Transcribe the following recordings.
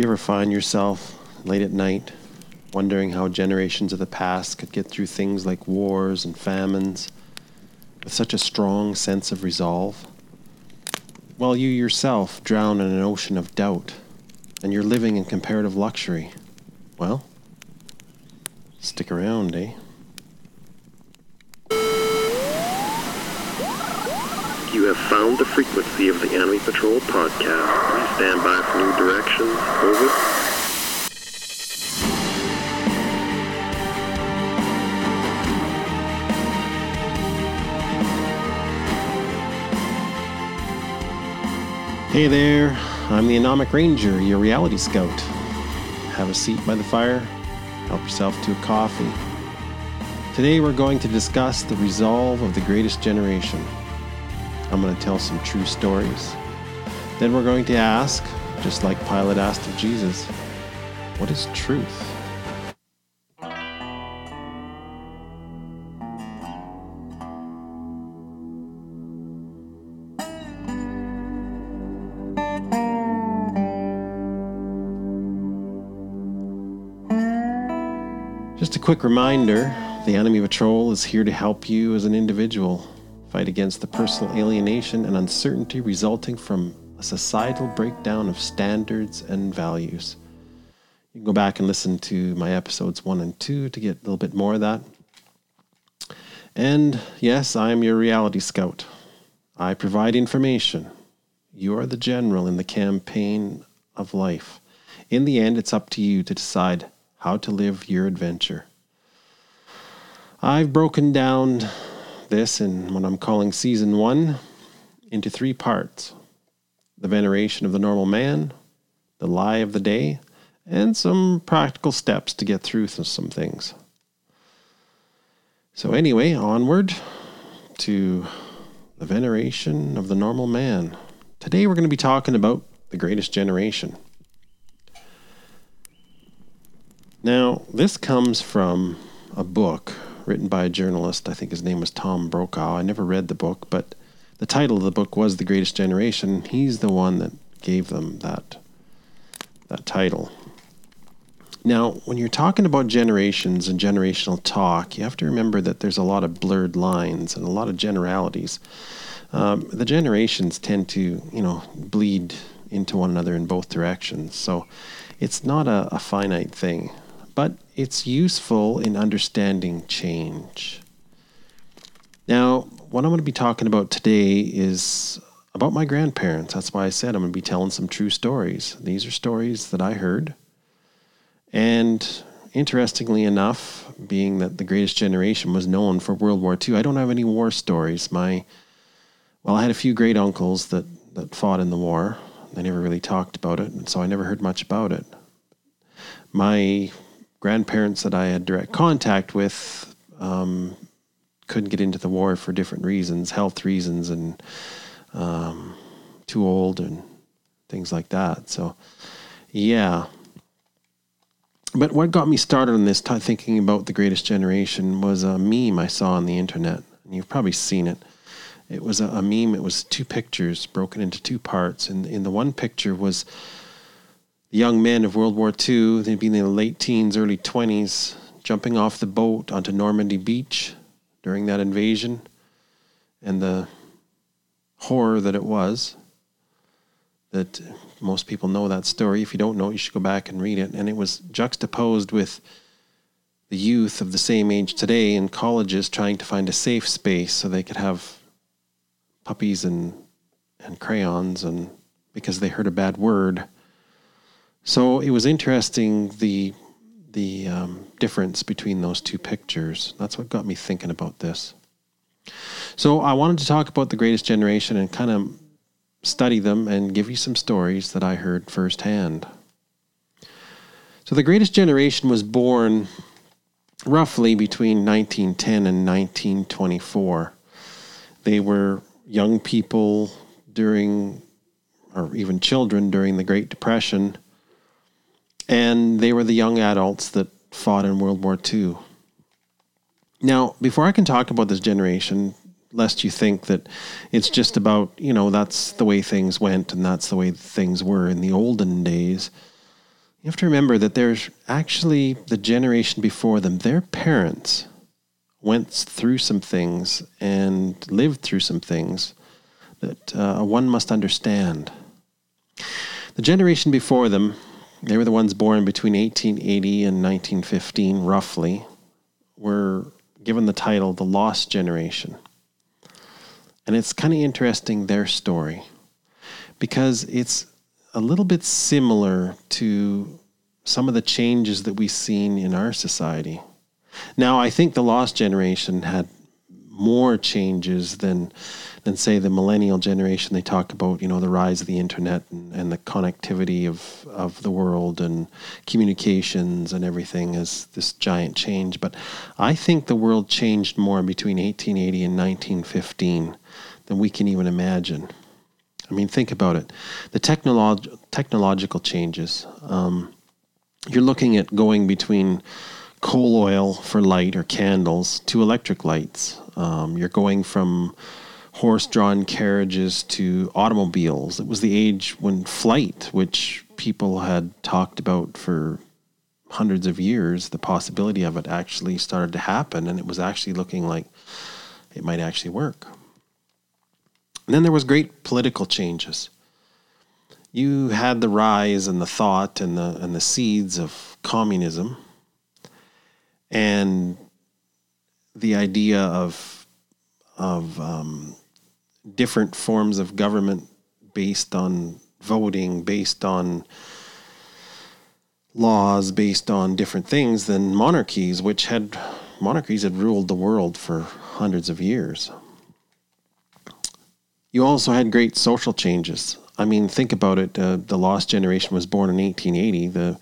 You ever find yourself late at night wondering how generations of the past could get through things like wars and famines with such a strong sense of resolve? While you yourself drown in an ocean of doubt and you're living in comparative luxury. Well, stick around, eh? You have found the frequency of the Enemy Patrol podcast. Please stand by for new directions. Over. Hey there, I'm the Anomic Ranger, your reality scout. Have a seat by the fire, help yourself to a coffee. Today we're going to discuss the resolve of the greatest generation. I'm going to tell some true stories. Then we're going to ask, just like Pilate asked of Jesus, what is truth? Just a quick reminder the Enemy Patrol is here to help you as an individual fight against the personal alienation and uncertainty resulting from a societal breakdown of standards and values. You can go back and listen to my episodes one and two to get a little bit more of that. And yes, I am your reality scout. I provide information. You are the general in the campaign of life. In the end, it's up to you to decide how to live your adventure. I've broken down this in what I'm calling season one into three parts the veneration of the normal man, the lie of the day, and some practical steps to get through some things. So, anyway, onward to the veneration of the normal man. Today, we're going to be talking about the greatest generation. Now, this comes from a book written by a journalist. I think his name was Tom Brokaw. I never read the book, but the title of the book was The Greatest Generation. He's the one that gave them that that title. Now, when you're talking about generations and generational talk, you have to remember that there's a lot of blurred lines and a lot of generalities. Um, the generations tend to, you know, bleed into one another in both directions. So it's not a, a finite thing but it's useful in understanding change. Now, what I'm going to be talking about today is about my grandparents. That's why I said I'm going to be telling some true stories. These are stories that I heard. And interestingly enough, being that the greatest generation was known for World War II, I don't have any war stories. My well, I had a few great uncles that, that fought in the war. They never really talked about it, and so I never heard much about it. My grandparents that I had direct contact with um, couldn't get into the war for different reasons, health reasons, and um, too old and things like that. So, yeah. But what got me started on this, t- thinking about the greatest generation, was a meme I saw on the internet. And you've probably seen it. It was a, a meme, it was two pictures broken into two parts. And in the one picture was the young men of World War II, they'd be in their late teens, early 20s, jumping off the boat onto Normandy Beach during that invasion and the horror that it was. That most people know that story. If you don't know it, you should go back and read it. And it was juxtaposed with the youth of the same age today in colleges trying to find a safe space so they could have puppies and, and crayons and because they heard a bad word so it was interesting the the um, difference between those two pictures. That's what got me thinking about this. So I wanted to talk about the Greatest Generation and kind of study them and give you some stories that I heard firsthand. So the Greatest Generation was born roughly between 1910 and 1924. They were young people during, or even children during the Great Depression and they were the young adults that fought in World War II. Now, before I can talk about this generation, lest you think that it's just about, you know, that's the way things went and that's the way things were in the olden days, You have to remember that there's actually the generation before them, their parents went through some things and lived through some things that uh, one must understand. The generation before them, they were the ones born between 1880 and 1915, roughly, were given the title the Lost Generation. And it's kind of interesting, their story, because it's a little bit similar to some of the changes that we've seen in our society. Now, I think the Lost Generation had more changes than than say the millennial generation. They talk about you know the rise of the internet and, and the connectivity of of the world and communications and everything as this giant change. But I think the world changed more between 1880 and 1915 than we can even imagine. I mean, think about it. The technolog- technological changes. Um, you're looking at going between coal oil for light or candles to electric lights. Um, you're going from horse drawn carriages to automobiles. It was the age when flight, which people had talked about for hundreds of years, the possibility of it actually started to happen, and it was actually looking like it might actually work. And then there was great political changes. You had the rise and the thought and the and the seeds of communism and the idea of of um, different forms of government based on voting, based on laws, based on different things than monarchies, which had monarchies had ruled the world for hundreds of years. You also had great social changes. I mean, think about it. Uh, the Lost Generation was born in 1880. The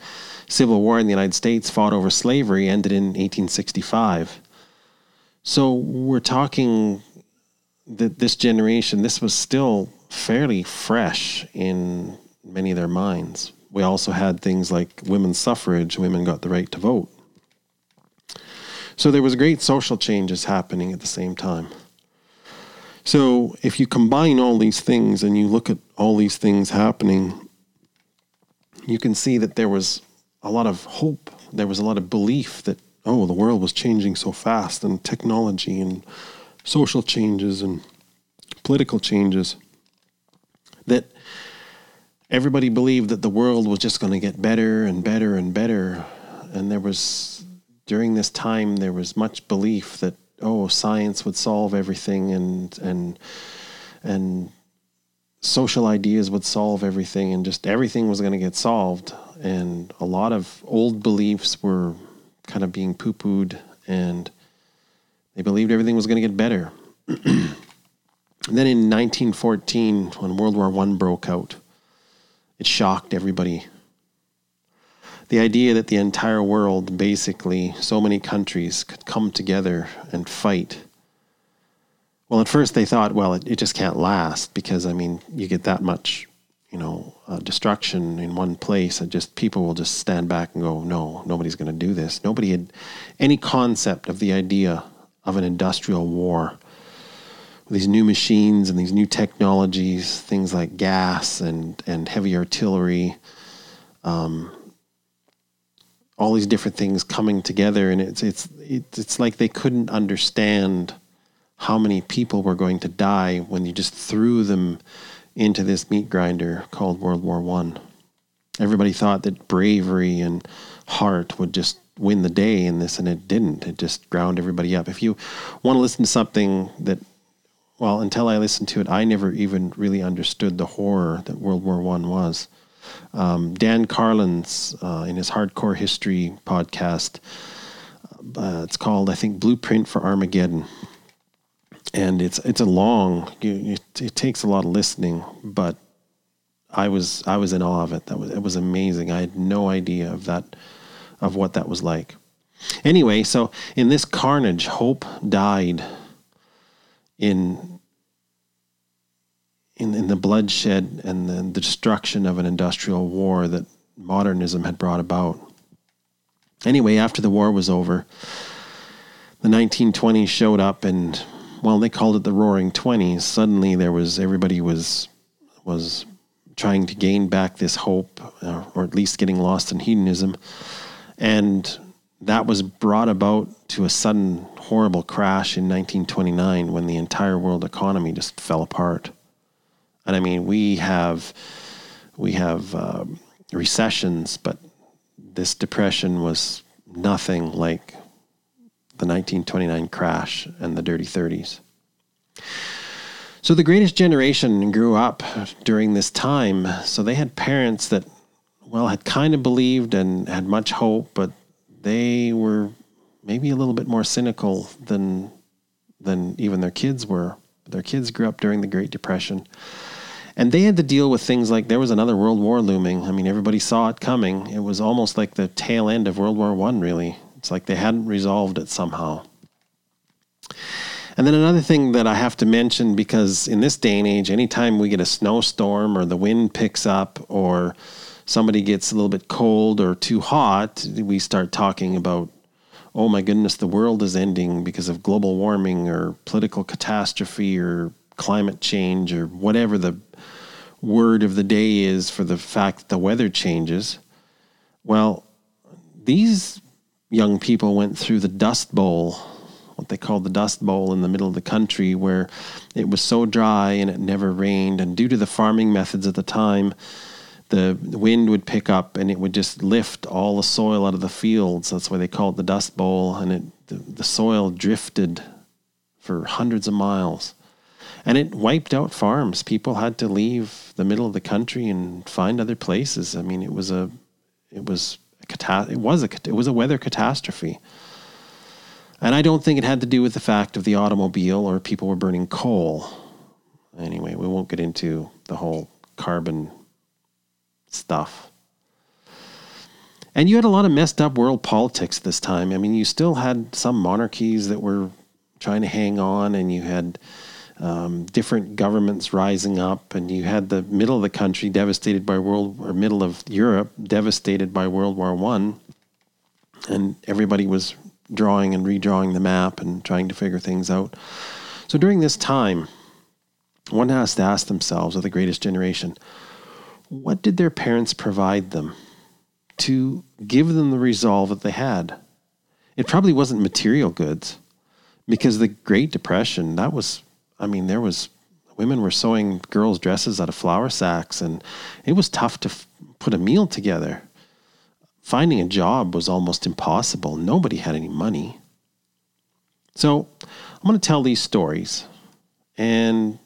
Civil War in the United States fought over slavery ended in 1865. So we're talking that this generation, this was still fairly fresh in many of their minds. We also had things like women's suffrage, women got the right to vote. So there was great social changes happening at the same time. So if you combine all these things and you look at all these things happening, you can see that there was a lot of hope. There was a lot of belief that, oh, the world was changing so fast and technology and social changes and political changes that everybody believed that the world was just going to get better and better and better. And there was, during this time, there was much belief that, oh, science would solve everything and, and, and social ideas would solve everything and just everything was going to get solved. And a lot of old beliefs were kind of being poo pooed and they believed everything was going to get better. then in 1914, when World War I broke out, it shocked everybody. The idea that the entire world, basically, so many countries could come together and fight. Well, at first they thought, well, it, it just can't last because, I mean, you get that much, you know, uh, destruction in one place and just people will just stand back and go, no, nobody's going to do this. Nobody had any concept of the idea of an industrial war. These new machines and these new technologies, things like gas and, and heavy artillery, um, all these different things coming together, and it's it's it's like they couldn't understand how many people were going to die when you just threw them into this meat grinder called World War One. Everybody thought that bravery and heart would just win the day in this, and it didn't. It just ground everybody up. If you want to listen to something that, well, until I listened to it, I never even really understood the horror that World War One was. Um, Dan Carlin's uh, in his Hardcore History podcast, uh, it's called I think Blueprint for Armageddon, and it's it's a long. It, it takes a lot of listening, but I was I was in awe of it. That was it was amazing. I had no idea of that of what that was like. Anyway, so in this carnage, hope died in in, in the bloodshed and the, the destruction of an industrial war that modernism had brought about. Anyway, after the war was over, the 1920s showed up and well, they called it the roaring 20s. Suddenly there was everybody was was trying to gain back this hope, uh, or at least getting lost in hedonism. And that was brought about to a sudden horrible crash in 1929 when the entire world economy just fell apart. And I mean, we have we have uh, recessions, but this depression was nothing like the 1929 crash and the dirty 30s. So the greatest generation grew up during this time. So they had parents that, well, had kind of believed and had much hope, but they were maybe a little bit more cynical than than even their kids were. Their kids grew up during the Great Depression. And they had to deal with things like there was another world war looming. I mean, everybody saw it coming. It was almost like the tail end of World War One, really. It's like they hadn't resolved it somehow. And then another thing that I have to mention because in this day and age, anytime we get a snowstorm or the wind picks up or somebody gets a little bit cold or too hot, we start talking about, oh my goodness, the world is ending because of global warming or political catastrophe or climate change or whatever the word of the day is for the fact that the weather changes. Well, these young people went through the Dust Bowl what they called the Dust Bowl in the middle of the country, where it was so dry and it never rained. And due to the farming methods at the time, the wind would pick up and it would just lift all the soil out of the fields. That's why they call it the Dust Bowl. And it, the, the soil drifted for hundreds of miles. And it wiped out farms. People had to leave the middle of the country and find other places. I mean, it was a, it was cata- it was a, it was a weather catastrophe. And I don't think it had to do with the fact of the automobile or people were burning coal. Anyway, we won't get into the whole carbon stuff. And you had a lot of messed up world politics this time. I mean, you still had some monarchies that were trying to hang on, and you had um, different governments rising up, and you had the middle of the country devastated by world, or middle of Europe devastated by World War One, and everybody was drawing and redrawing the map and trying to figure things out. So during this time, one has to ask themselves, of the greatest generation, what did their parents provide them to give them the resolve that they had? It probably wasn't material goods because the Great Depression, that was, I mean, there was, women were sewing girls' dresses out of flour sacks and it was tough to f- put a meal together finding a job was almost impossible. Nobody had any money. So I'm going to tell these stories, and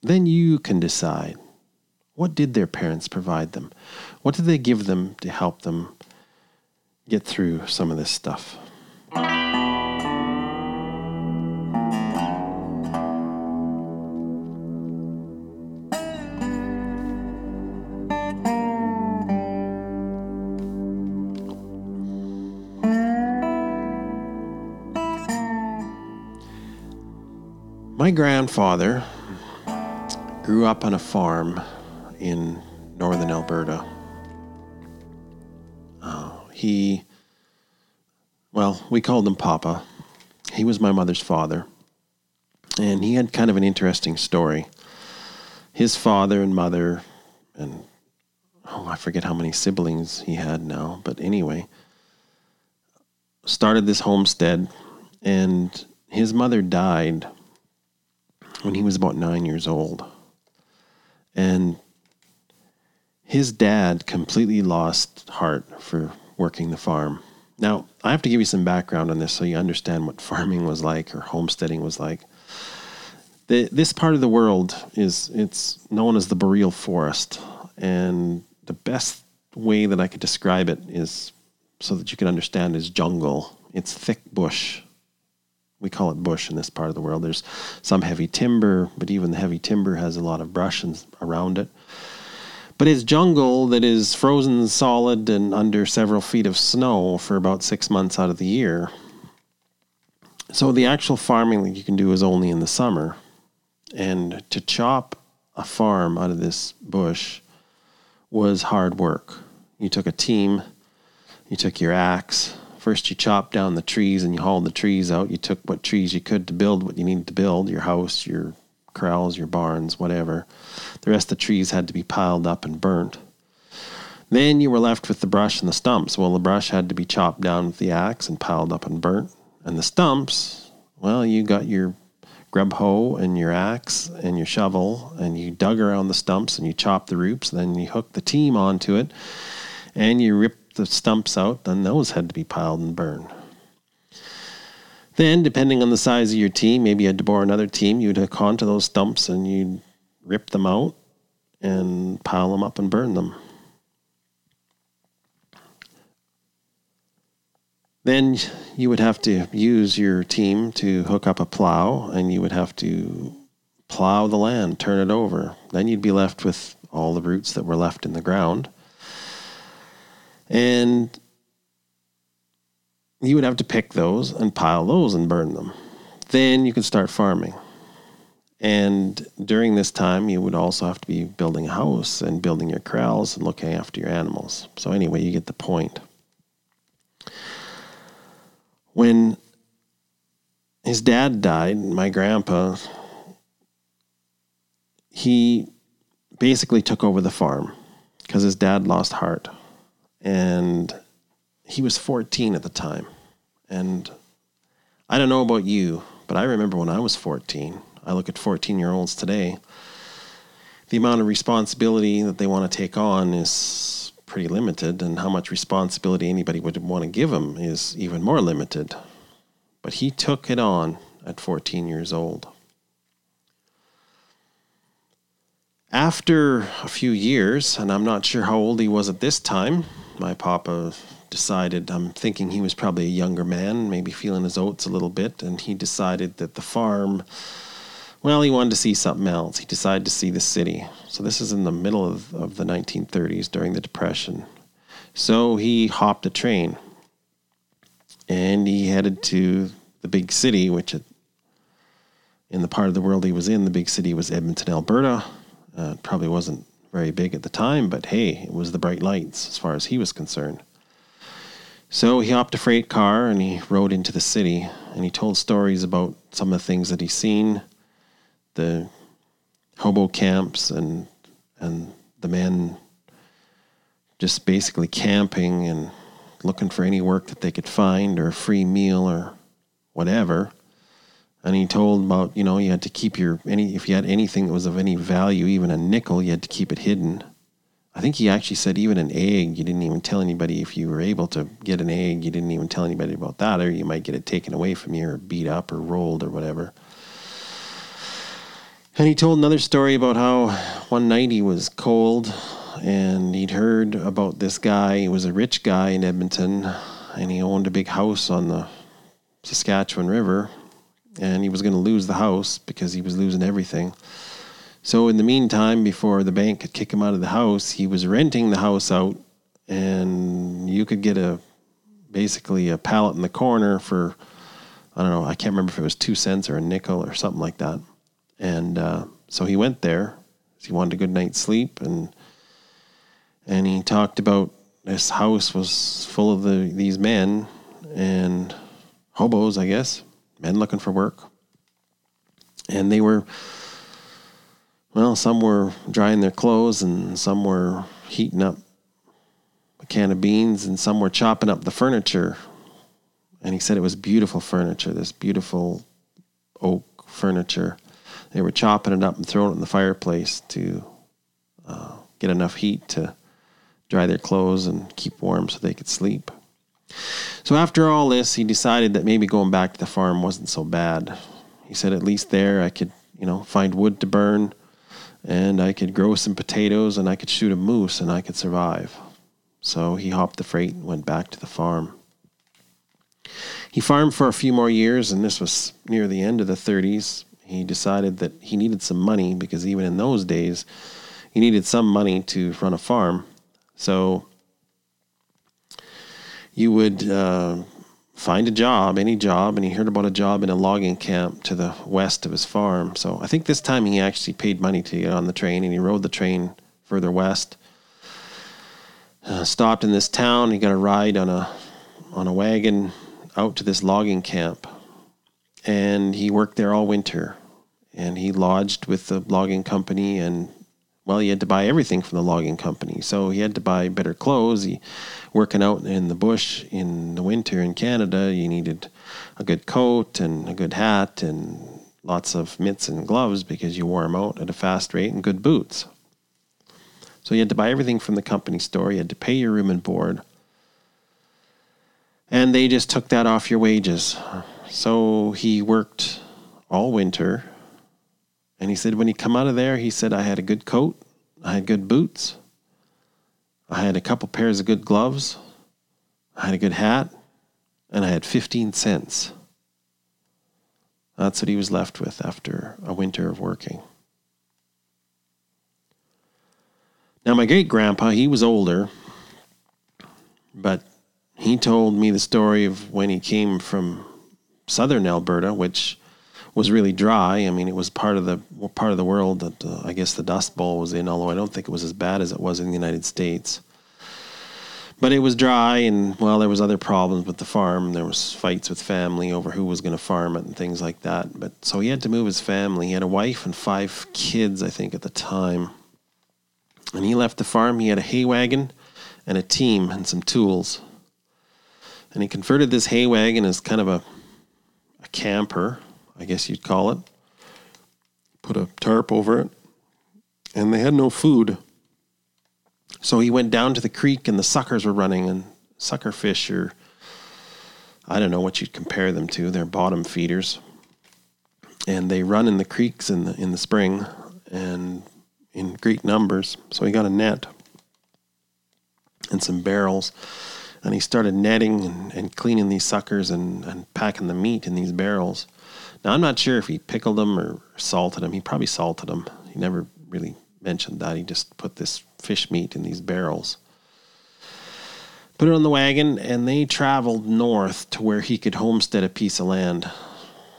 then you can decide what did their parents provide them? What did they give them to help them get through some of this stuff? My grandfather grew up on a farm in northern Alberta. Uh, he, well, we called him Papa. He was my mother's father. And he had kind of an interesting story. His father and mother, and oh, I forget how many siblings he had now, but anyway, started this homestead, and his mother died when he was about nine years old. And his dad completely lost heart for working the farm. Now, I have to give you some background on this so you understand what farming was like or homesteading was like. The, this part of the world is it's known as the boreal forest, and the best way that I could describe it is so that you can understand is jungle. It's thick bush we call it bush in this part of the world. There's some heavy timber, but even the heavy timber has a lot of brush around it. But it's jungle that is frozen solid and under several feet of snow for about six months out of the year. So the actual farming that you can do is only in the summer. And to chop a farm out of this bush was hard work. You took a team, you took your axe, First, you chopped down the trees and you hauled the trees out. You took what trees you could to build what you needed to build your house, your corrals, your barns, whatever. The rest of the trees had to be piled up and burnt. Then you were left with the brush and the stumps. Well, the brush had to be chopped down with the axe and piled up and burnt. And the stumps, well, you got your grub hoe and your axe and your shovel and you dug around the stumps and you chopped the roots. Then you hooked the team onto it and you ripped the stumps out. Then those had to be piled and burned. Then, depending on the size of your team, maybe you had to borrow another team, you'd hook onto those stumps and you'd rip them out and pile them up and burn them. Then you would have to use your team to hook up a plow and you would have to plow the land, turn it over. Then you'd be left with all the roots that were left in the ground. And you would have to pick those and pile those and burn them. Then you could start farming. And during this time, you would also have to be building a house and building your corrals and looking after your animals. So, anyway, you get the point. When his dad died, my grandpa, he basically took over the farm because his dad lost heart. And he was 14 at the time. And I don't know about you, but I remember when I was 14. I look at 14 year olds today. The amount of responsibility that they want to take on is pretty limited, and how much responsibility anybody would want to give them is even more limited. But he took it on at 14 years old. After a few years, and I'm not sure how old he was at this time, my papa decided, I'm thinking he was probably a younger man, maybe feeling his oats a little bit, and he decided that the farm, well, he wanted to see something else. He decided to see the city. So this is in the middle of, of the 1930s during the Depression. So he hopped a train and he headed to the big city, which in the part of the world he was in, the big city was Edmonton, Alberta. Uh, probably wasn't very big at the time, but hey, it was the bright lights as far as he was concerned. So he hopped a freight car and he rode into the city and he told stories about some of the things that he's seen, the hobo camps and and the men just basically camping and looking for any work that they could find or a free meal or whatever. And he told about, you know, you had to keep your any if you had anything that was of any value, even a nickel, you had to keep it hidden. I think he actually said even an egg, you didn't even tell anybody if you were able to get an egg, you didn't even tell anybody about that, or you might get it taken away from you or beat up or rolled or whatever. And he told another story about how one night he was cold and he'd heard about this guy. He was a rich guy in Edmonton and he owned a big house on the Saskatchewan River and he was going to lose the house because he was losing everything. So in the meantime, before the bank could kick him out of the house, he was renting the house out, and you could get a basically a pallet in the corner for I don't know, I can't remember if it was two cents or a nickel or something like that. And uh, so he went there. He wanted a good night's sleep, and and he talked about this house was full of the these men and hobos, I guess, men looking for work, and they were well, some were drying their clothes and some were heating up a can of beans and some were chopping up the furniture. And he said it was beautiful furniture, this beautiful oak furniture. They were chopping it up and throwing it in the fireplace to uh, get enough heat to dry their clothes and keep warm so they could sleep. So after all this, he decided that maybe going back to the farm wasn't so bad. He said, at least there I could, you know, find wood to burn and I could grow some potatoes and I could shoot a moose and I could survive. So he hopped the freight and went back to the farm. He farmed for a few more years, and this was near the end of the 30s. He decided that he needed some money because even in those days, he needed some money to run a farm. So you would uh, find a job, any job, and he heard about a job in a logging camp to the west of his farm. So I think this time he actually paid money to get on the train, and he rode the train further west. Uh, stopped in this town. He got a ride on a on a wagon out to this logging camp, and he worked there all winter. and he lodged with the logging company and well, he had to buy everything from the logging company. So he had to buy better clothes. He working out in the bush in the winter in Canada, you needed a good coat and a good hat and lots of mitts and gloves because you wore them out at a fast rate and good boots. So you had to buy everything from the company store. You had to pay your room and board. And they just took that off your wages. So he worked all winter and he said, when he come out of there, he said, I had a good coat, I had good boots, I had a couple pairs of good gloves, I had a good hat, and I had 15 cents. That's what he was left with after a winter of working. Now, my great grandpa, he was older, but he told me the story of when he came from southern Alberta, which was really dry. I mean, it was part of the part of the world that uh, I guess the Dust Bowl was in. Although I don't think it was as bad as it was in the United States. But it was dry, and well, there was other problems with the farm. There was fights with family over who was going to farm it and things like that. But so he had to move his family. He had a wife and five kids, I think, at the time. And he left the farm. He had a hay wagon and a team and some tools. And he converted this hay wagon as kind of a, a camper I guess you'd call it. Put a tarp over it. And they had no food. So he went down to the creek and the suckers were running and sucker fish are I don't know what you'd compare them to. They're bottom feeders. And they run in the creeks in the in the spring and in great numbers. So he got a net and some barrels and he started netting and, and cleaning these suckers and, and packing the meat in these barrels. Now, I'm not sure if he pickled them or salted them. He probably salted them. He never really mentioned that. He just put this fish meat in these barrels. Put it on the wagon, and they traveled north to where he could homestead a piece of land.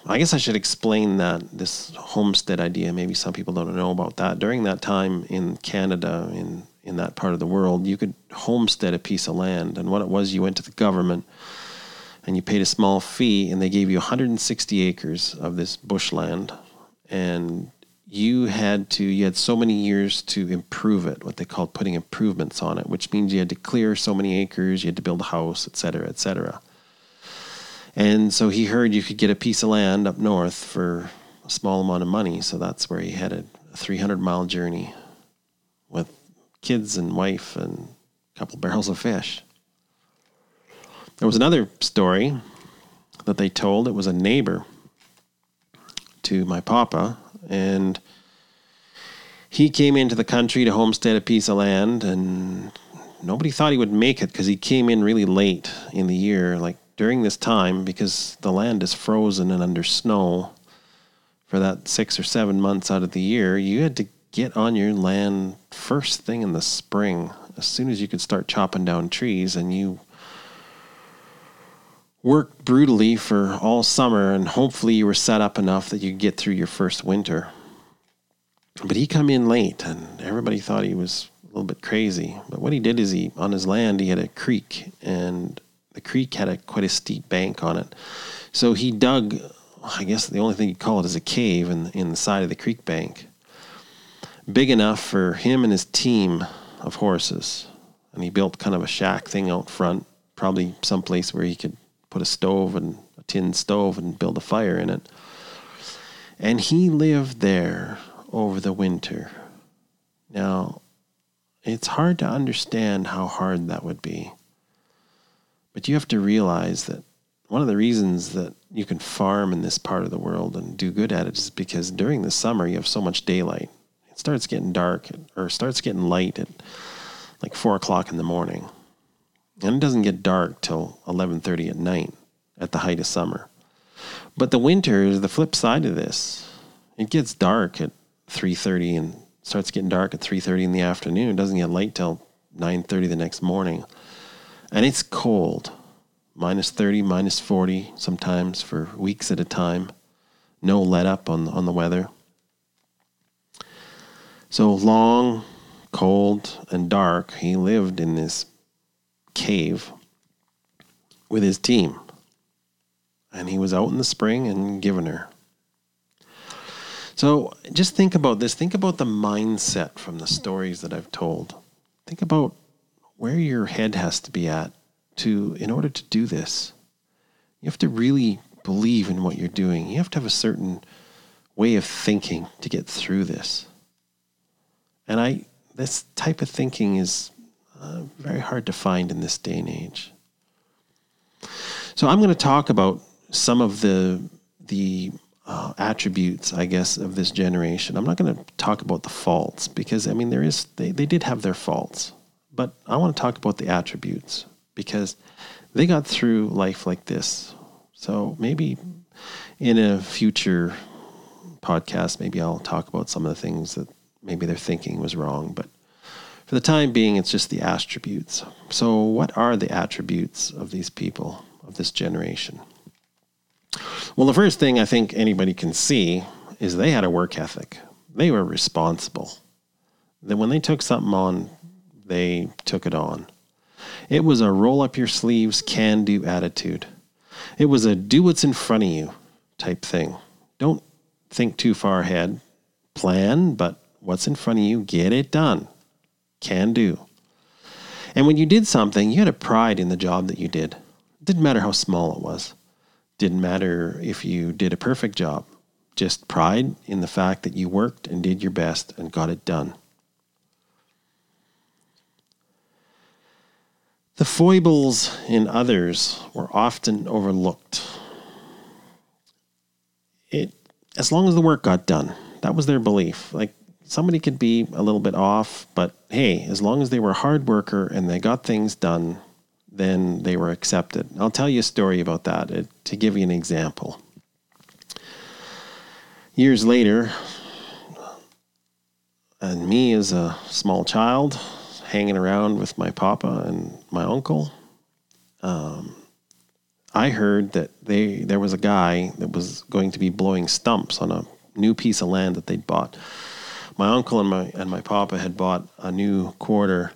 I guess I should explain that this homestead idea. Maybe some people don't know about that. During that time in Canada, in in that part of the world, you could homestead a piece of land, and what it was, you went to the government and you paid a small fee, and they gave you 160 acres of this bushland, and you had to you had so many years to improve it, what they called putting improvements on it, which means you had to clear so many acres, you had to build a house, et cetera, et cetera. And so he heard you could get a piece of land up north for a small amount of money, so that's where he headed a 300 mile journey with kids and wife and a couple barrels of fish. There was another story that they told. It was a neighbor to my papa, and he came into the country to homestead a piece of land, and nobody thought he would make it because he came in really late in the year, like during this time, because the land is frozen and under snow for that six or seven months out of the year. You had to get on your land first thing in the spring, as soon as you could start chopping down trees, and you worked brutally for all summer and hopefully you were set up enough that you could get through your first winter. But he come in late and everybody thought he was a little bit crazy. But what he did is he on his land he had a creek and the creek had a quite a steep bank on it. So he dug I guess the only thing you'd call it is a cave in in the side of the creek bank. Big enough for him and his team of horses. And he built kind of a shack thing out front, probably someplace where he could put a stove and a tin stove and build a fire in it. And he lived there over the winter. Now, it's hard to understand how hard that would be. But you have to realize that one of the reasons that you can farm in this part of the world and do good at it is because during the summer you have so much daylight. It starts getting dark or starts getting light at like four o'clock in the morning and it doesn't get dark till 11:30 at night at the height of summer. But the winter is the flip side of this. It gets dark at 3:30 and starts getting dark at 3:30 in the afternoon. It doesn't get light till 9:30 the next morning. And it's cold. Minus 30, minus 40 sometimes for weeks at a time. No let up on on the weather. So long, cold, and dark, he lived in this cave with his team. And he was out in the spring and giving her. So just think about this. Think about the mindset from the stories that I've told. Think about where your head has to be at to in order to do this. You have to really believe in what you're doing. You have to have a certain way of thinking to get through this. And I this type of thinking is uh, very hard to find in this day and age. So I'm going to talk about some of the the uh, attributes, I guess, of this generation. I'm not going to talk about the faults because I mean there is they, they did have their faults, but I want to talk about the attributes because they got through life like this. So maybe in a future podcast, maybe I'll talk about some of the things that maybe their thinking was wrong, but for the time being, it's just the attributes. So, what are the attributes of these people of this generation? Well, the first thing I think anybody can see is they had a work ethic. They were responsible. That when they took something on, they took it on. It was a roll up your sleeves, can do attitude. It was a do what's in front of you type thing. Don't think too far ahead. Plan, but what's in front of you, get it done. Can do. And when you did something, you had a pride in the job that you did. It didn't matter how small it was. Didn't matter if you did a perfect job. Just pride in the fact that you worked and did your best and got it done. The foibles in others were often overlooked. It as long as the work got done. That was their belief. Like somebody could be a little bit off, but hey, as long as they were a hard worker and they got things done, then they were accepted. I'll tell you a story about that uh, to give you an example. Years later, and me as a small child, hanging around with my papa and my uncle, um, I heard that they there was a guy that was going to be blowing stumps on a new piece of land that they'd bought. My uncle and my and my papa had bought a new quarter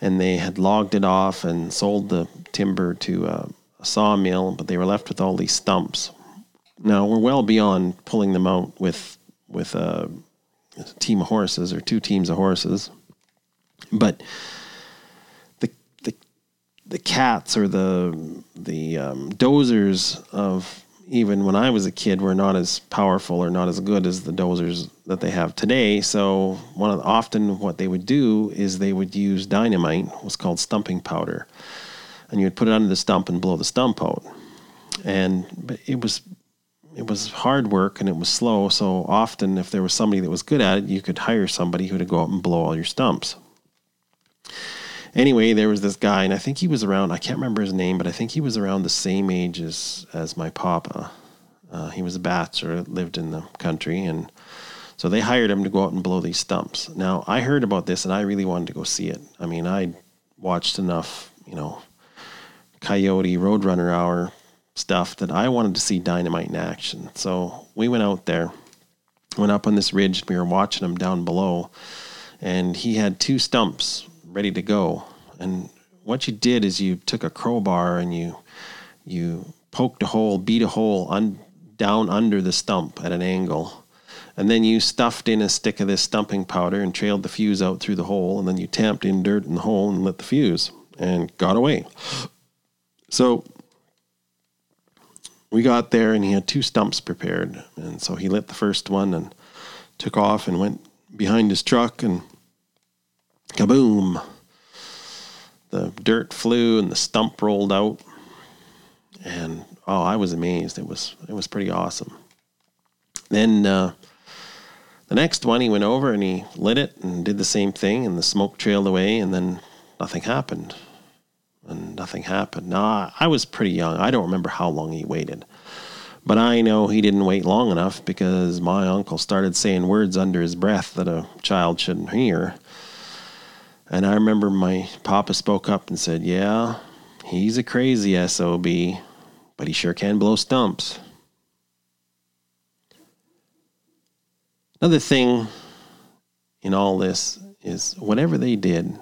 and they had logged it off and sold the timber to a, a sawmill, but they were left with all these stumps. Now we're well beyond pulling them out with with a, a team of horses or two teams of horses, but the the the cats or the the um, dozers of even when I was a kid were not as powerful or not as good as the dozers that they have today. So one of the, often what they would do is they would use dynamite, what's called stumping powder, and you would put it under the stump and blow the stump out. And it was it was hard work and it was slow. So often, if there was somebody that was good at it, you could hire somebody who to go out and blow all your stumps anyway, there was this guy, and I think he was around. I can't remember his name, but I think he was around the same age as as my papa. Uh, he was a bachelor, lived in the country, and so they hired him to go out and blow these stumps. Now I heard about this, and I really wanted to go see it. I mean, I watched enough, you know, Coyote Roadrunner Hour stuff that I wanted to see dynamite in action. So we went out there, went up on this ridge. We were watching him down below, and he had two stumps ready to go. And what you did is you took a crowbar and you you poked a hole, beat a hole un, down under the stump at an angle. And then you stuffed in a stick of this stumping powder and trailed the fuse out through the hole. And then you tamped in dirt in the hole and lit the fuse and got away. So we got there and he had two stumps prepared. And so he lit the first one and took off and went behind his truck and kaboom. The dirt flew and the stump rolled out. And oh, I was amazed. It was it was pretty awesome. Then uh, the next one, he went over and he lit it and did the same thing, and the smoke trailed away, and then nothing happened. And nothing happened. Now, I was pretty young. I don't remember how long he waited. But I know he didn't wait long enough because my uncle started saying words under his breath that a child shouldn't hear. And I remember my papa spoke up and said, Yeah, he's a crazy SOB, but he sure can blow stumps. Another thing in all this is whatever they did,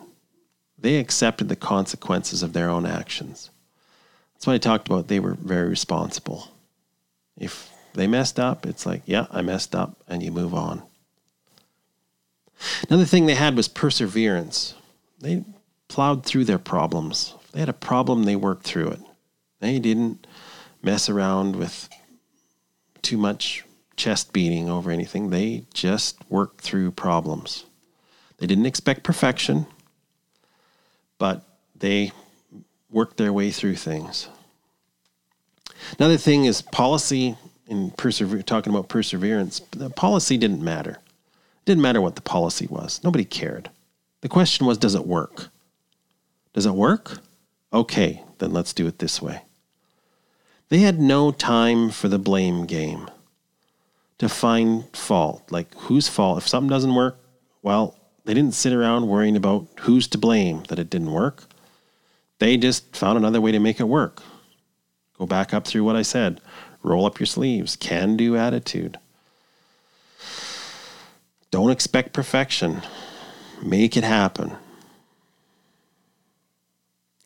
they accepted the consequences of their own actions. That's what I talked about. They were very responsible. If they messed up, it's like, yeah, I messed up, and you move on. Another thing they had was perseverance. They plowed through their problems. If they had a problem, they worked through it. They didn't mess around with too much chest beating over anything. They just worked through problems. They didn't expect perfection, but they worked their way through things. Another thing is policy in persever- talking about perseverance. The policy didn't matter. It didn't matter what the policy was. Nobody cared. The question was, does it work? Does it work? Okay, then let's do it this way. They had no time for the blame game to find fault. Like, whose fault? If something doesn't work, well, they didn't sit around worrying about who's to blame that it didn't work. They just found another way to make it work. Go back up through what I said. Roll up your sleeves. Can do attitude. Don't expect perfection. Make it happen.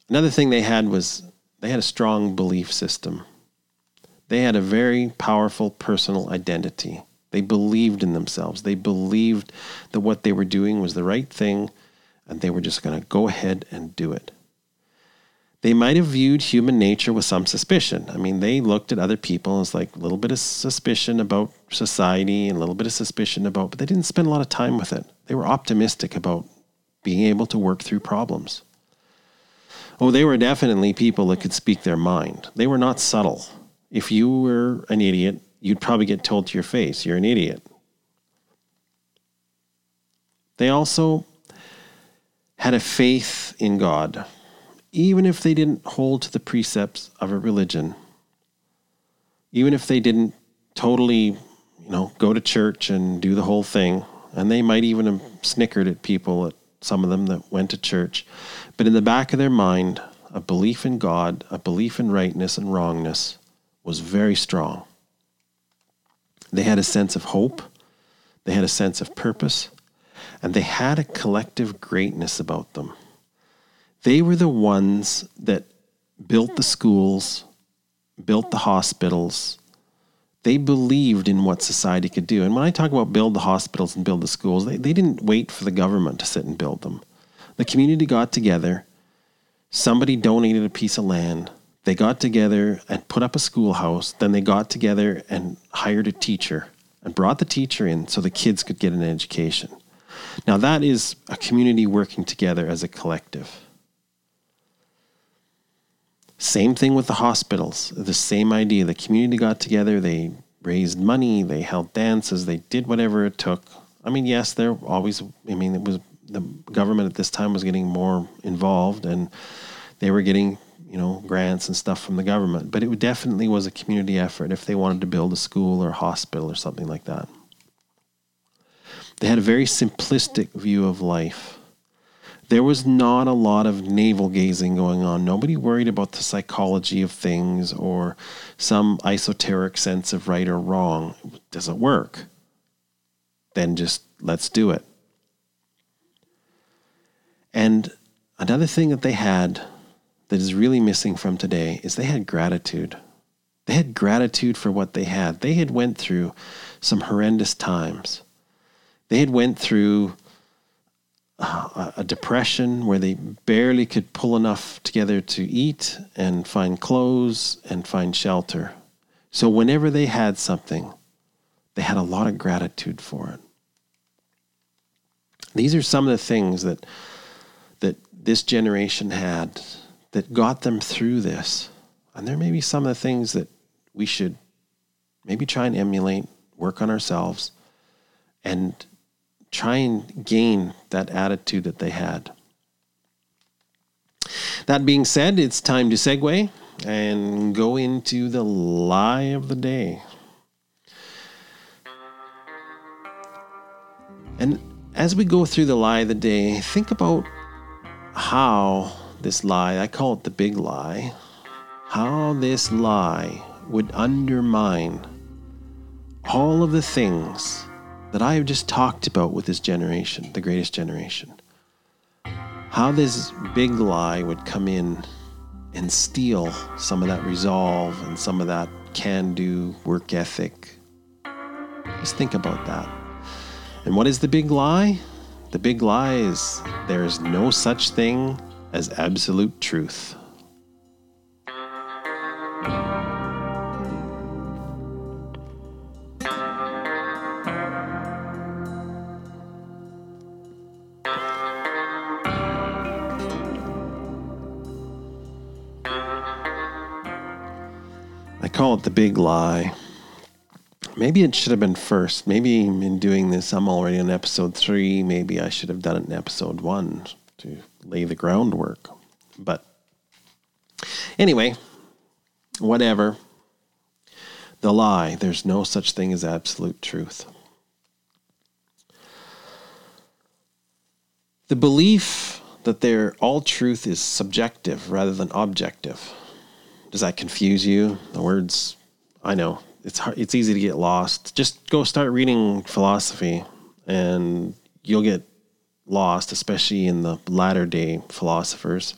Another thing they had was they had a strong belief system. They had a very powerful personal identity. They believed in themselves. They believed that what they were doing was the right thing and they were just going to go ahead and do it. They might have viewed human nature with some suspicion. I mean, they looked at other people as like a little bit of suspicion about society and a little bit of suspicion about, but they didn't spend a lot of time with it. They were optimistic about being able to work through problems. Oh, they were definitely people that could speak their mind. They were not subtle. If you were an idiot, you'd probably get told to your face, you're an idiot. They also had a faith in God, even if they didn't hold to the precepts of a religion, even if they didn't totally, you know, go to church and do the whole thing, and they might even have snickered at people, at some of them that went to church, but in the back of their mind, a belief in God, a belief in rightness and wrongness was very strong. They had a sense of hope, they had a sense of purpose, and they had a collective greatness about them. They were the ones that built the schools, built the hospitals. They believed in what society could do. And when I talk about build the hospitals and build the schools, they, they didn't wait for the government to sit and build them. The community got together, somebody donated a piece of land, they got together and put up a schoolhouse. Then they got together and hired a teacher and brought the teacher in so the kids could get an education. Now, that is a community working together as a collective. Same thing with the hospitals, the same idea. The community got together, they raised money, they held dances, they did whatever it took. I mean, yes, they're always, I mean, it was the government at this time was getting more involved and they were getting you know, grants and stuff from the government. But it definitely was a community effort if they wanted to build a school or a hospital or something like that. They had a very simplistic view of life. There was not a lot of navel gazing going on. Nobody worried about the psychology of things or some esoteric sense of right or wrong. Does it work? Then just let's do it. And another thing that they had that is really missing from today is they had gratitude. They had gratitude for what they had. They had went through some horrendous times. They had went through Uh, a depression where they barely could pull enough together to eat and find clothes and find shelter. So whenever they had something, they had a lot of gratitude for it. These are some of the things that that this generation had that got them through this. And there may be some of the things that we should maybe try and emulate, work on ourselves, and try and gain that attitude that they had. That being said, it's time to segue and go into the lie of the day. And as we go through the lie of the day, think about how this lie, I call it the big lie, how this lie would undermine all of the things that I have just talked about with this generation, the greatest generation. How this big lie would come in and steal some of that resolve and some of that can do, work ethic. Just think about that. And what is the big lie? The big lie is there is no such thing as absolute truth. Call it the big lie. Maybe it should have been first. Maybe in doing this, I'm already on episode three. Maybe I should have done it in episode one to lay the groundwork. But anyway, whatever. The lie there's no such thing as absolute truth. The belief that all truth is subjective rather than objective. Does that confuse you? The words, I know it's hard, it's easy to get lost. Just go start reading philosophy, and you'll get lost, especially in the latter day philosophers,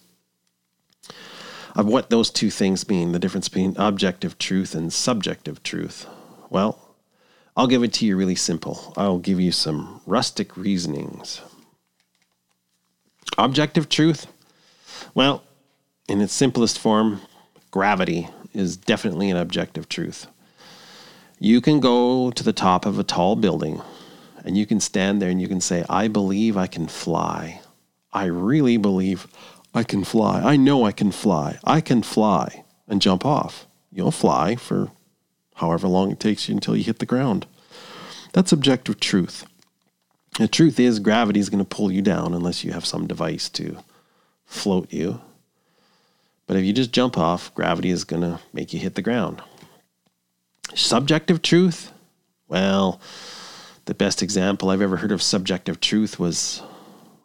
of what those two things mean. The difference between objective truth and subjective truth. Well, I'll give it to you really simple. I'll give you some rustic reasonings. Objective truth? Well, in its simplest form, gravity is definitely an objective truth. You can go to the top of a tall building and you can stand there and you can say, I believe I can fly. I really believe I can fly. I know I can fly. I can fly and jump off. You'll fly for however long it takes you until you hit the ground. That's objective truth. The truth is, gravity is going to pull you down unless you have some device to float you. But if you just jump off, gravity is going to make you hit the ground. Subjective truth? Well, the best example I've ever heard of subjective truth was,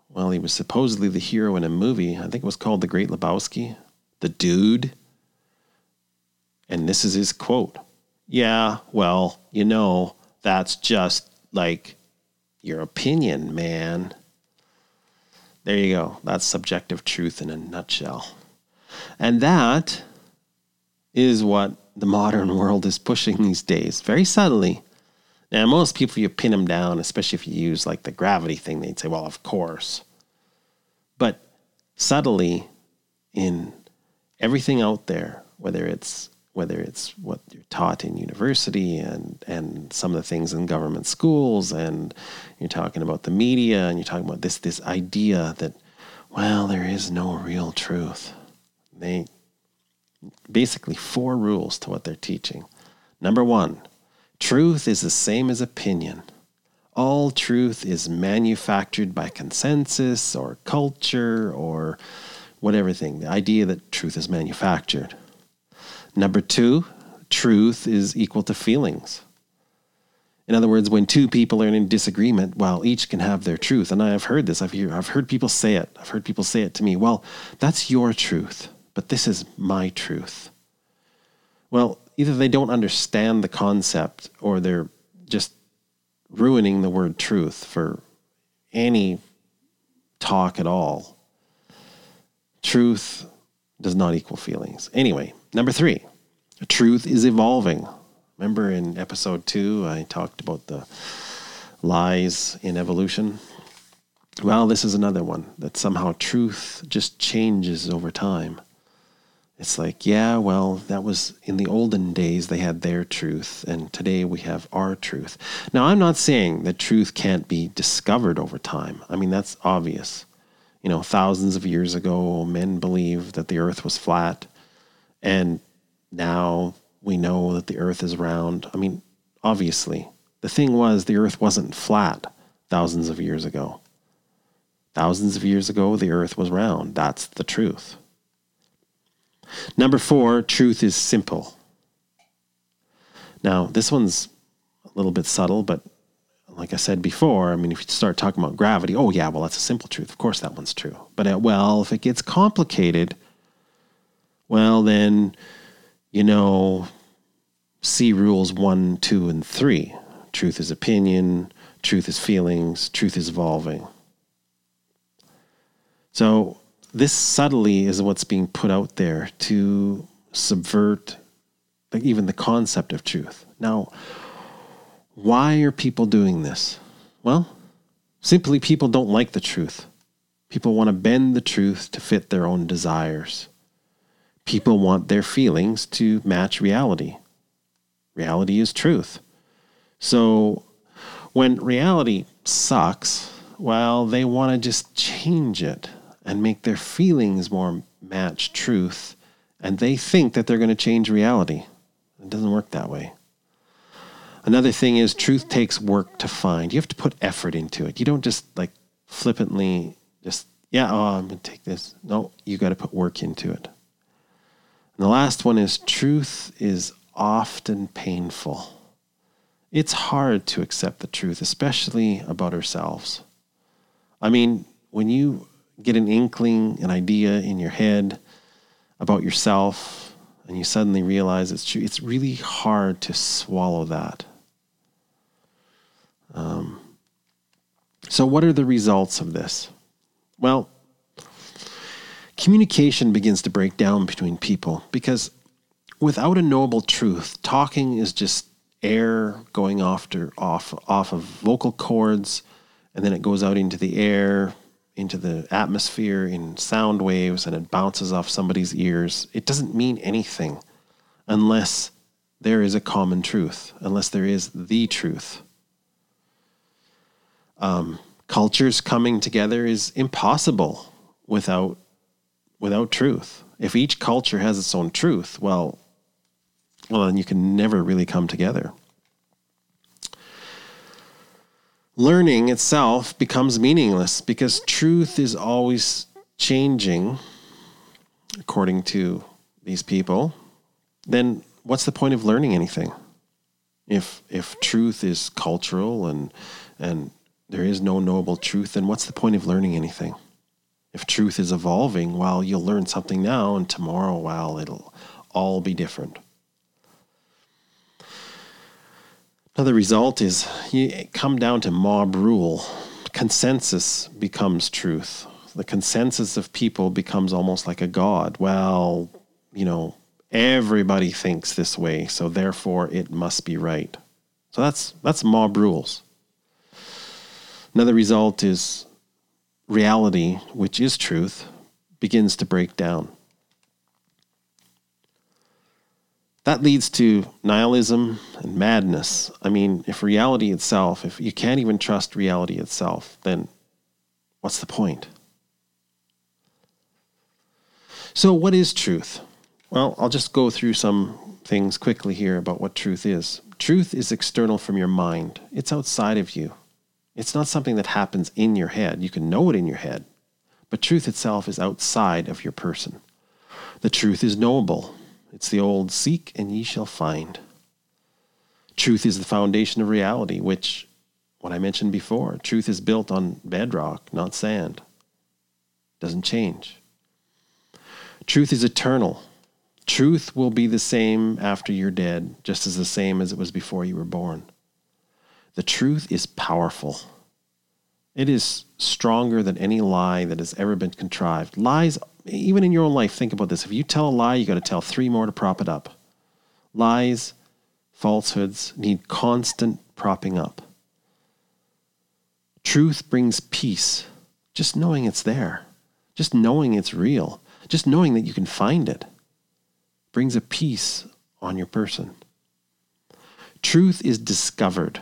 well, he was supposedly the hero in a movie. I think it was called The Great Lebowski. The Dude. And this is his quote Yeah, well, you know, that's just like your opinion, man. There you go. That's subjective truth in a nutshell. And that is what the modern world is pushing these days, very subtly. Now, most people, you pin them down, especially if you use like the gravity thing, they'd say, well, of course. But subtly, in everything out there, whether it's whether it's what you're taught in university and and some of the things in government schools and you're talking about the media and you're talking about this this idea that well there is no real truth they basically four rules to what they're teaching. Number one, truth is the same as opinion. All truth is manufactured by consensus or culture or whatever thing. The idea that truth is manufactured. Number two, truth is equal to feelings. In other words, when two people are in disagreement, well, each can have their truth. And I've heard this. I've, hear, I've heard people say it. I've heard people say it to me. Well, that's your truth but this is my truth. Well, either they don't understand the concept or they're just ruining the word truth for any talk at all. Truth does not equal feelings. Anyway, number three, truth is evolving. Remember in episode two, I talked about the lies in evolution? Well, this is another one that somehow truth just changes over time. It's like, yeah, well, that was in the olden days, they had their truth, and today we have our truth. Now, I'm not saying that truth can't be discovered over time. I mean, that's obvious. You know, thousands of years ago, men believed that the earth was flat, and now we know that the earth is round. I mean, obviously, the thing was, the earth wasn't flat thousands of years ago. Thousands of years ago, the earth was round. That's the truth. Number four, truth is simple. Now, this one's a little bit subtle, but like I said before, I mean, if you start talking about gravity, oh, yeah, well, that's a simple truth. Of course, that one's true. But, uh, well, if it gets complicated, well, then, you know, see rules one, two, and three. Truth is opinion, truth is feelings, truth is evolving. So, this subtly is what's being put out there to subvert like even the concept of truth. Now, why are people doing this? Well, simply people don't like the truth. People want to bend the truth to fit their own desires. People want their feelings to match reality. Reality is truth. So when reality sucks, well, they want to just change it and make their feelings more match truth. And they think that they're going to change reality. It doesn't work that way. Another thing is truth takes work to find. You have to put effort into it. You don't just like flippantly just, yeah, oh, I'm going to take this. No, you got to put work into it. And the last one is truth is often painful. It's hard to accept the truth, especially about ourselves. I mean, when you get an inkling, an idea in your head about yourself, and you suddenly realize it's true, it's really hard to swallow that. Um, so, what are the results of this? Well, communication begins to break down between people because without a knowable truth, talking is just air going off to, off off of vocal cords, and then it goes out into the air, into the atmosphere in sound waves, and it bounces off somebody's ears. It doesn't mean anything unless there is a common truth, unless there is the truth. Um, cultures coming together is impossible without without truth. If each culture has its own truth, well, well, then you can never really come together. Learning itself becomes meaningless because truth is always changing, according to these people. Then what's the point of learning anything? If if truth is cultural and and there is no knowable truth, then what's the point of learning anything? If truth is evolving, well, you'll learn something now, and tomorrow, well, it'll all be different. Another result is you come down to mob rule. Consensus becomes truth. The consensus of people becomes almost like a god. Well, you know, everybody thinks this way, so therefore it must be right. So that's that's mob rules. Another result is reality, which is truth, begins to break down. That leads to nihilism and madness. I mean, if reality itself, if you can't even trust reality itself, then what's the point? So, what is truth? Well, I'll just go through some things quickly here about what truth is. Truth is external from your mind, it's outside of you. It's not something that happens in your head. You can know it in your head, but truth itself is outside of your person. The truth is knowable. It's the old seek and ye shall find. Truth is the foundation of reality, which, what I mentioned before, truth is built on bedrock, not sand. Doesn't change. Truth is eternal. Truth will be the same after you're dead, just as the same as it was before you were born. The truth is powerful. It is stronger than any lie that has ever been contrived. Lies even in your own life, think about this. If you tell a lie, you got to tell three more to prop it up. Lies, falsehoods need constant propping up. Truth brings peace. Just knowing it's there, just knowing it's real, just knowing that you can find it brings a peace on your person. Truth is discovered.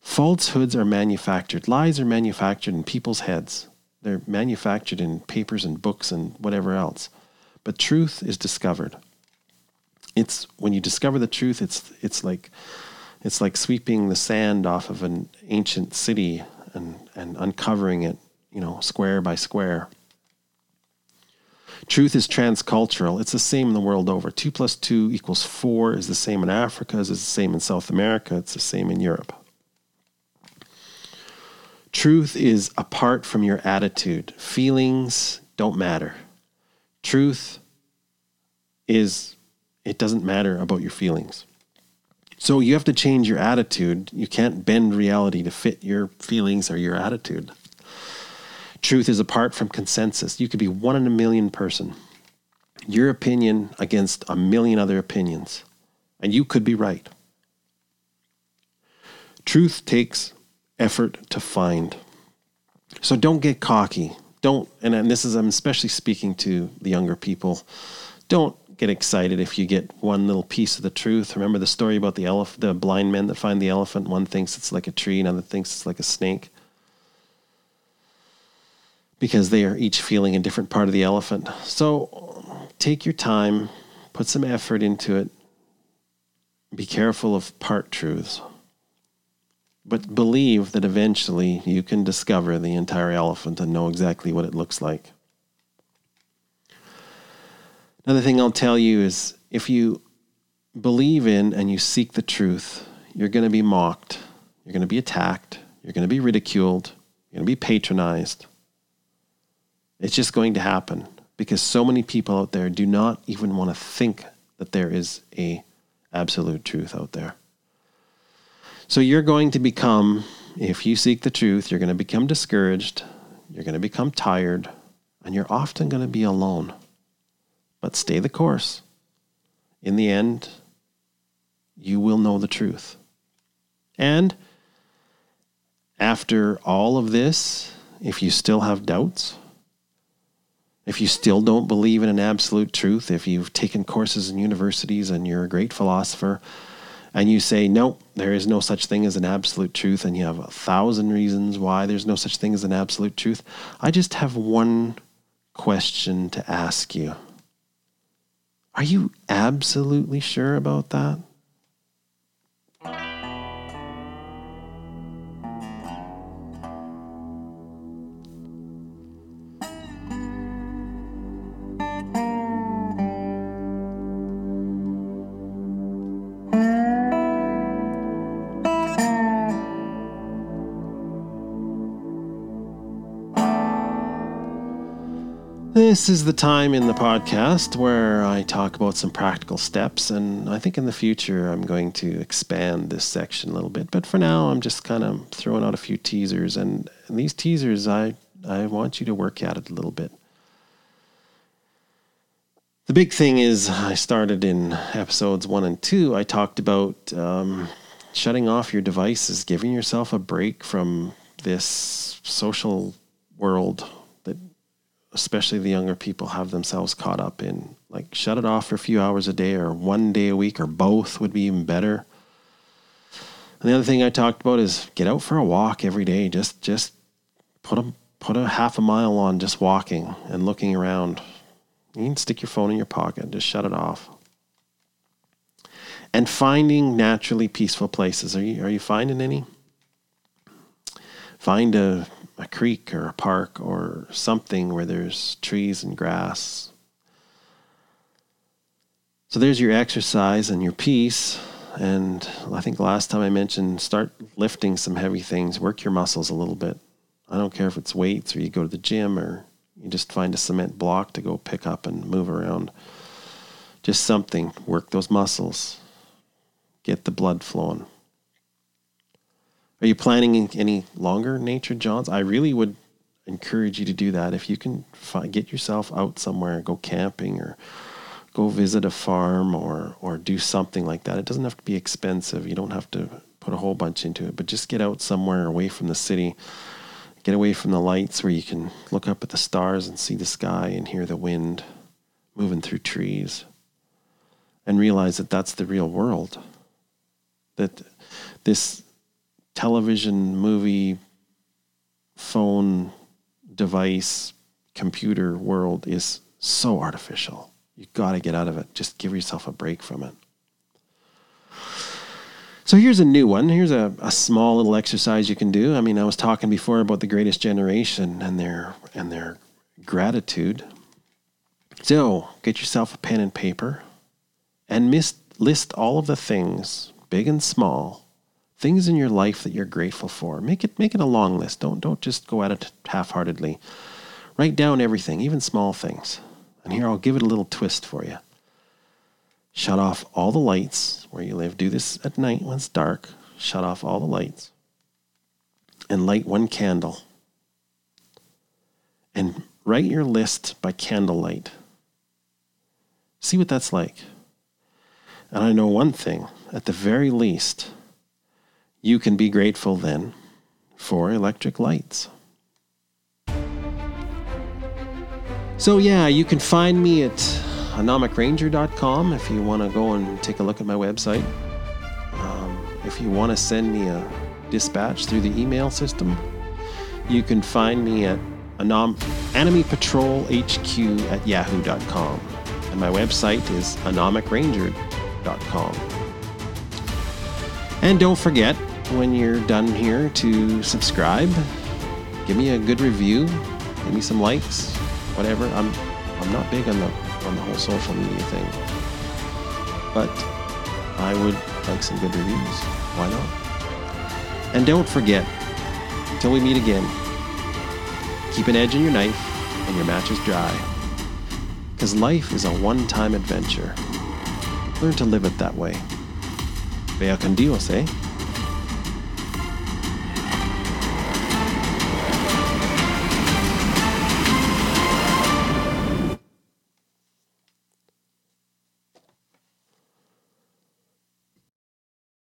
Falsehoods are manufactured. Lies are manufactured in people's heads. They're manufactured in papers and books and whatever else. But truth is discovered. It's when you discover the truth, it's it's like it's like sweeping the sand off of an ancient city and, and uncovering it, you know, square by square. Truth is transcultural. It's the same in the world over. Two plus two equals four is the same in Africa, is the same in South America, it's the same in Europe. Truth is apart from your attitude. Feelings don't matter. Truth is, it doesn't matter about your feelings. So you have to change your attitude. You can't bend reality to fit your feelings or your attitude. Truth is apart from consensus. You could be one in a million person. your opinion against a million other opinions, and you could be right. Truth takes effort to find. So don't get cocky. Don't, and, and this is, I'm especially speaking to the younger people, don't get excited if you get one little piece of the truth. Remember the story about the elephant, the blind men that find the elephant? One thinks it's like a tree, another thinks it's like a snake. Because they are each feeling a different part of the elephant. So take your time, put some effort into it. Be careful of part truths but believe that eventually you can discover the entire elephant and know exactly what it looks like. Another thing I'll tell you is if you believe in and you seek the truth, you're going to be mocked, you're going to be attacked, you're going to be ridiculed, you're going to be patronized. It's just going to happen because so many people out there do not even want to think that there is a absolute truth out there. So you're going to become, if you seek the truth, you're going to become discouraged, you're going to become tired, and you're often going to be alone. But stay the course. In the end, you will know the truth. And after all of this, if you still have doubts, if you still don't believe in an absolute truth, if you've taken courses in universities and you're a great philosopher, and you say, no, there is no such thing as an absolute truth, and you have a thousand reasons why there's no such thing as an absolute truth, I just have one question to ask you. Are you absolutely sure about that? This is the time in the podcast where I talk about some practical steps, and I think in the future I'm going to expand this section a little bit. But for now, I'm just kind of throwing out a few teasers, and, and these teasers, I I want you to work at it a little bit. The big thing is, I started in episodes one and two. I talked about um, shutting off your devices, giving yourself a break from this social world especially the younger people, have themselves caught up in. Like, shut it off for a few hours a day or one day a week or both would be even better. And the other thing I talked about is get out for a walk every day. Just just put a put a half a mile on just walking and looking around. You can stick your phone in your pocket, just shut it off. And finding naturally peaceful places. Are you are you finding any? Find a a creek or a park or something where there's trees and grass. So there's your exercise and your peace. And I think last time I mentioned start lifting some heavy things, work your muscles a little bit. I don't care if it's weights or you go to the gym or you just find a cement block to go pick up and move around. Just something, work those muscles, get the blood flowing. Are you planning any longer nature jaunts? I really would encourage you to do that. If you can get yourself out somewhere, go camping or go visit a farm or or do something like that. It doesn't have to be expensive. You don't have to put a whole bunch into it, but just get out somewhere away from the city. Get away from the lights where you can look up at the stars and see the sky and hear the wind moving through trees and realize that that's the real world. That this television, movie, phone, device, computer world is so artificial. You got to get out of it. Just give yourself a break from it. So here's a new one. Here's a, a small little exercise you can do. I mean, I was talking before about the greatest generation and their and their gratitude. So get yourself a pen and paper and list, list all of the things, big and small, things in your life that you're grateful for. Make it make it a long list. Don't don't just go at it half-heartedly. Write down everything, even small things. And here I'll give it a little twist for you. Shut off all the lights where you live. Do this at night when it's dark. Shut off all the lights. And light one candle. And write your list by candlelight. See what that's like. And I know one thing at the very least, you can be grateful then for electric lights. So, yeah, you can find me at anomicranger.com if you want to go and take a look at my website. Um, if you want to send me a dispatch through the email system, you can find me at anom- at yahoo.com. And my website is anomicranger.com. And don't forget, when you're done here, to subscribe, give me a good review, give me some likes, whatever. I'm I'm not big on the on the whole social media thing, but I would like some good reviews. Why not? And don't forget, until we meet again, keep an edge in your knife and your matches dry. Because life is a one time adventure. Learn to live it that way. Vaya con Dios, eh?